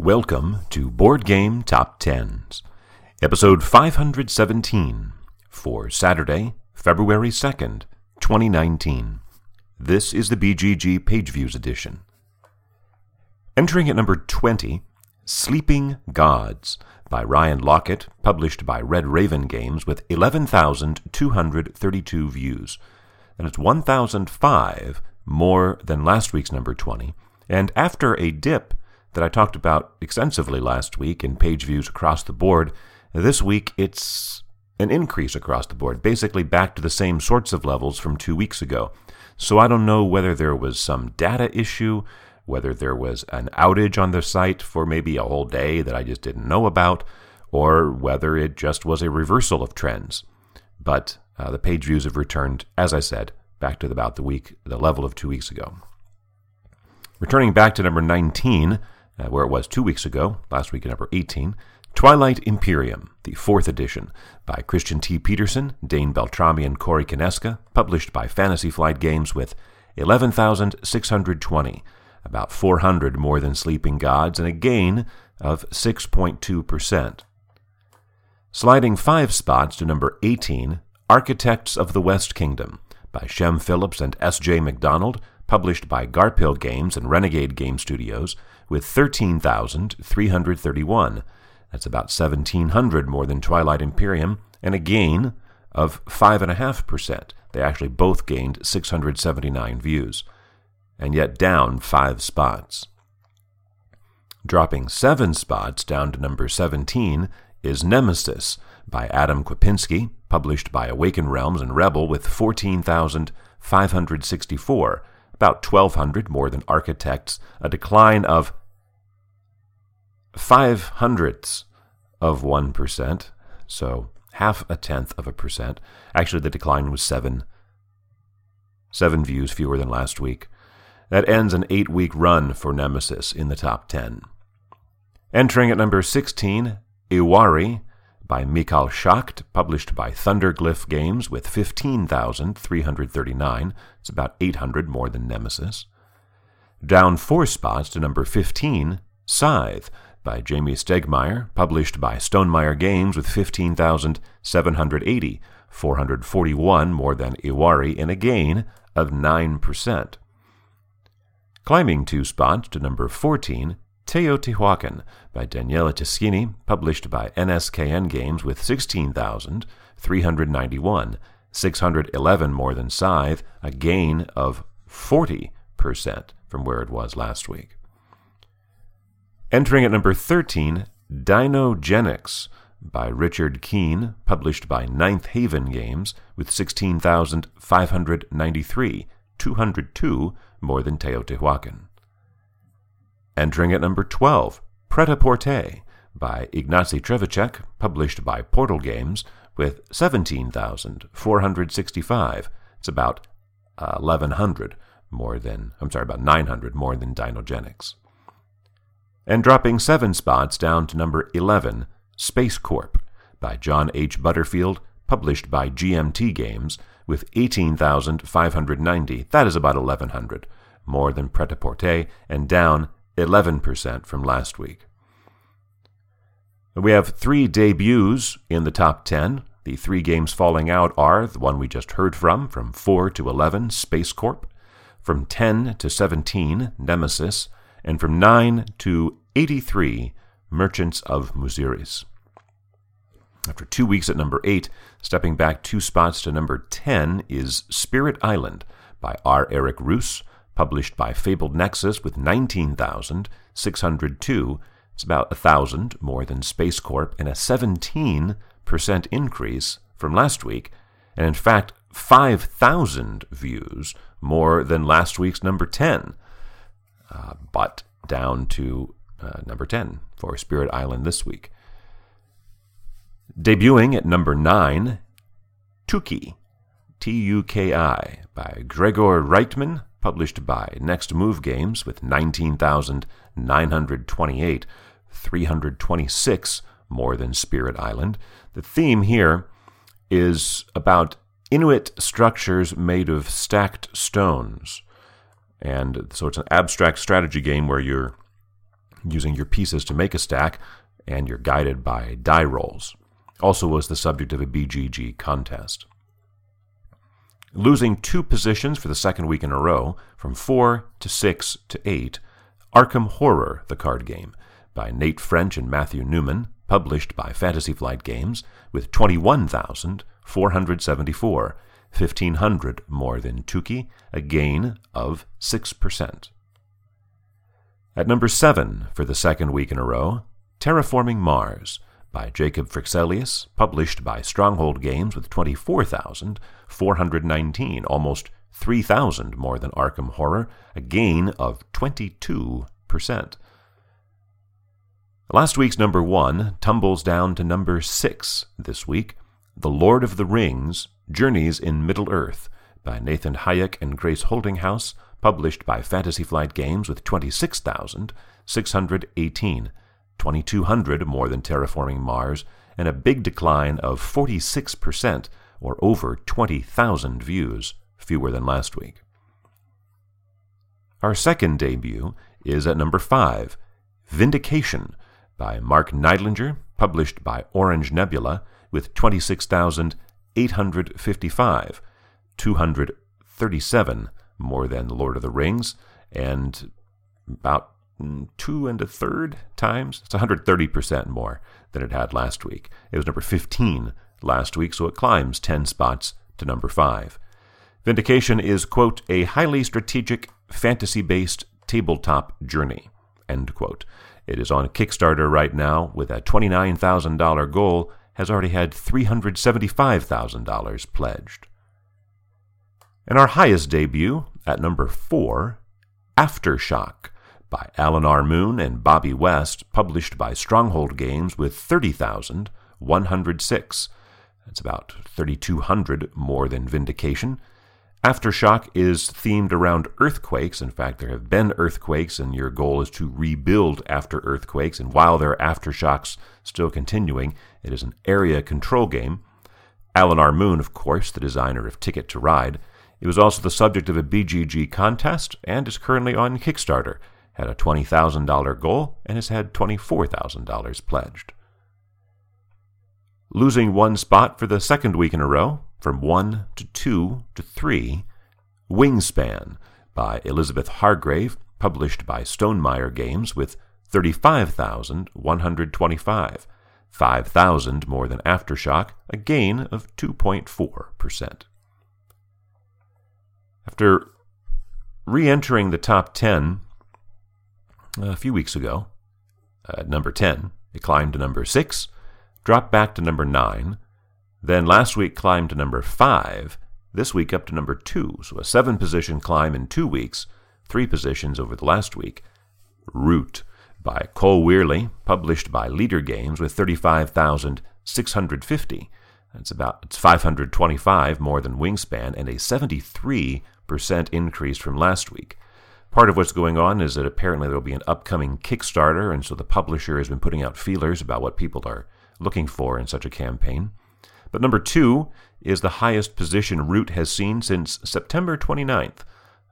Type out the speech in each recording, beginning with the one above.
Welcome to Board Game Top Tens, episode 517 for Saturday, February 2nd, 2019. This is the BGG Page Views edition. Entering at number 20, Sleeping Gods by Ryan Laukat, published by Red Raven Games with 11,232 views. And it's 1,005 more than last week's number 20. And after a dip that I talked about extensively last week in page views across the board, this week it's an increase across the board, basically back to the same sorts of levels from two weeks ago. So I don't know whether there was some data issue, whether there was an outage on the site for maybe a whole day that I just didn't know about, or whether it just was a reversal of trends. But uh, the page views have returned, as I said, back to about the week, the level of two weeks ago. Returning back to number 19, uh, where it was two weeks ago, last week at number 18, Twilight Imperium, the fourth edition, by Christian T. Petersen, Dane Beltrami, and Corey Konieczka, published by Fantasy Flight Games with 11,620, about 400 more than Sleeping Gods, and a gain of 6.2%. Sliding five spots to number 18, Architects of the West Kingdom, by Shem Phillips and S.J. McDonald, published by Garphill Games and Renegade Game Studios, with 13,331. That's about 1,700 more than Twilight Imperium, and a gain of 5.5%. They actually both gained 679 views, and yet down five spots. Dropping seven spots down to number 17 is Nemesis by Adam Kwapinski, published by Awaken Realms and Rebel with 14,564 about 1,200 more than architects, a decline of five hundredths of 1%, so half a tenth of a percent. Actually, the decline was seven, seven views fewer than last week. That ends an eight week run for Nemesis in the top 10. Entering at number 16, Iwari by Michael Schacht, published by Thunderglyph Games with 15,339. It's about 800 more than Nemesis. Down four spots to number 15, Scythe by Jamie Stegmaier, published by Stonemaier Games with 15,780, 441 more than Iwari, and a gain of 9%. Climbing two spots to number 14, Teotihuacan by Daniela Tascini, published by NSKN Games with 16,391, 611 more than Scythe, a gain of 40% from where it was last week. Entering at number 13, Dinogenics by Richard Keene, published by Ninth Haven Games with 16,593, 202 more than Teotihuacan. Entering at number 12, Pret-a-Porter by Ignacy Trzewiczek, published by Portal Games, with 17,465. It's about uh, 1,100 more than, I'm sorry, about 900 more than Dinogenics. And dropping seven spots down to number 11, Space Corp by John H. Butterfield, published by GMT Games, with 18,590. That is about 1,100 more than Pret-a-Porter, and down 11% from last week. We have three debuts in the top 10. The three games falling out are the one we just heard from, from 4 to 11, Space Corp, from 10 to 17, Nemesis, and from 9 to 83, Merchants of Muziris. After two weeks at number 8, stepping back two spots to number 10 is Spirit Island by R. Eric Reuss, published by Fabled Nexus with 19,602. It's about 1,000 more than Space Corp and a 17% increase from last week, and in fact, 5,000 views more than last week's number 10, uh, but down to uh, number 10 for Spirit Island this week. Debuting at number 9, Tuki, T U K I, by Gregor Reitman, published by Next Move Games with 19,928, 326 more than Spirit Island. The theme here is about Inuit structures made of stacked stones. And so it's an abstract strategy game where you're using your pieces to make a stack, and you're guided by die rolls. Also was the subject of a BGG contest. Losing two positions for the second week in a row, from 4 to 6 to 8, Arkham Horror, the card game, by Nate French and Matthew Newman, published by Fantasy Flight Games, with 21,474, 1,500 more than Tuki, a gain of 6%. At number 7 for the second week in a row, Terraforming Mars, by Jacob Fryxelius, published by Stronghold Games with 24,419, almost 3,000 more than Arkham Horror, a gain of 22%. Last week's number one tumbles down to number six this week The Lord of the Rings Journeys in Middle Earth by Nathan Hajek and Grace Holdinghaus, published by Fantasy Flight Games with 26,618. 2,200 more than terraforming Mars, and a big decline of 46%, or over 20,000 views, fewer than last week. Our second debut is at number 5, Vindication, by Mark Neidlinger, published by Orange Nebula, with 26,855, 237 more than Lord of the Rings, and about Mm, two and a third times. It's 130% more than it had last week. It was number 15 last week, so it climbs 10 spots to number 5. Vindication is, quote, a highly strategic, fantasy based tabletop journey, end quote. It is on Kickstarter right now with a $29,000 goal, has already had $375,000 pledged. And our highest debut, at number 4, Aftershock by Alan R. Moon and Bobby West, published by Stronghold Games with 30,106. That's about 3,200 more than Vindication. Aftershock is themed around earthquakes. In fact, there have been earthquakes, and your goal is to rebuild after earthquakes. And while there are aftershocks still continuing, it is an area control game. Alan R. Moon, of course, the designer of Ticket to Ride. It was also the subject of a BGG contest and is currently on Kickstarter had a $20,000 goal and has had $24,000 pledged. Losing one spot for the second week in a row, from 1 to 2 to 3, Wingspan by Elizabeth Hargrave, published by Stonemaier Games with 35,125, 5,000 more than Aftershock, a gain of 2.4%. After re entering the top 10 a few weeks ago, at number 10. It climbed to number 6, dropped back to number 9, then last week climbed to number 5, this week up to number 2. So a seven position climb in two weeks, three positions over the last week. Root by Cole Wehrle, published by Leder Games with 35,650. That's about it's 525 more than Wingspan and a 73% increase from last week. Part of what's going on is that apparently there will be an upcoming Kickstarter, and so the publisher has been putting out feelers about what people are looking for in such a campaign. But number two is the highest position Root has seen since September 29th,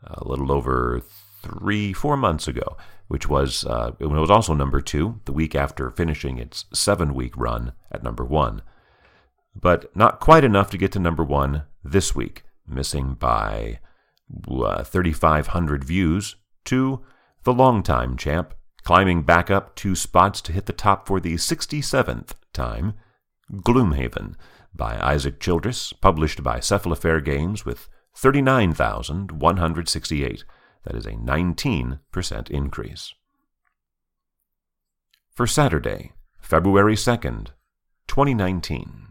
a little over three, four months ago, which was uh, it was also number two the week after finishing its seven-week run at number one. But not quite enough to get to number one this week, missing by uh, 3,500 views, to the longtime champ, climbing back up two spots to hit the top for the 67th time, Gloomhaven by Isaac Childress, published by Cephalofair Games with 39,168. That is a 19% increase. For Saturday, February 2nd, 2019.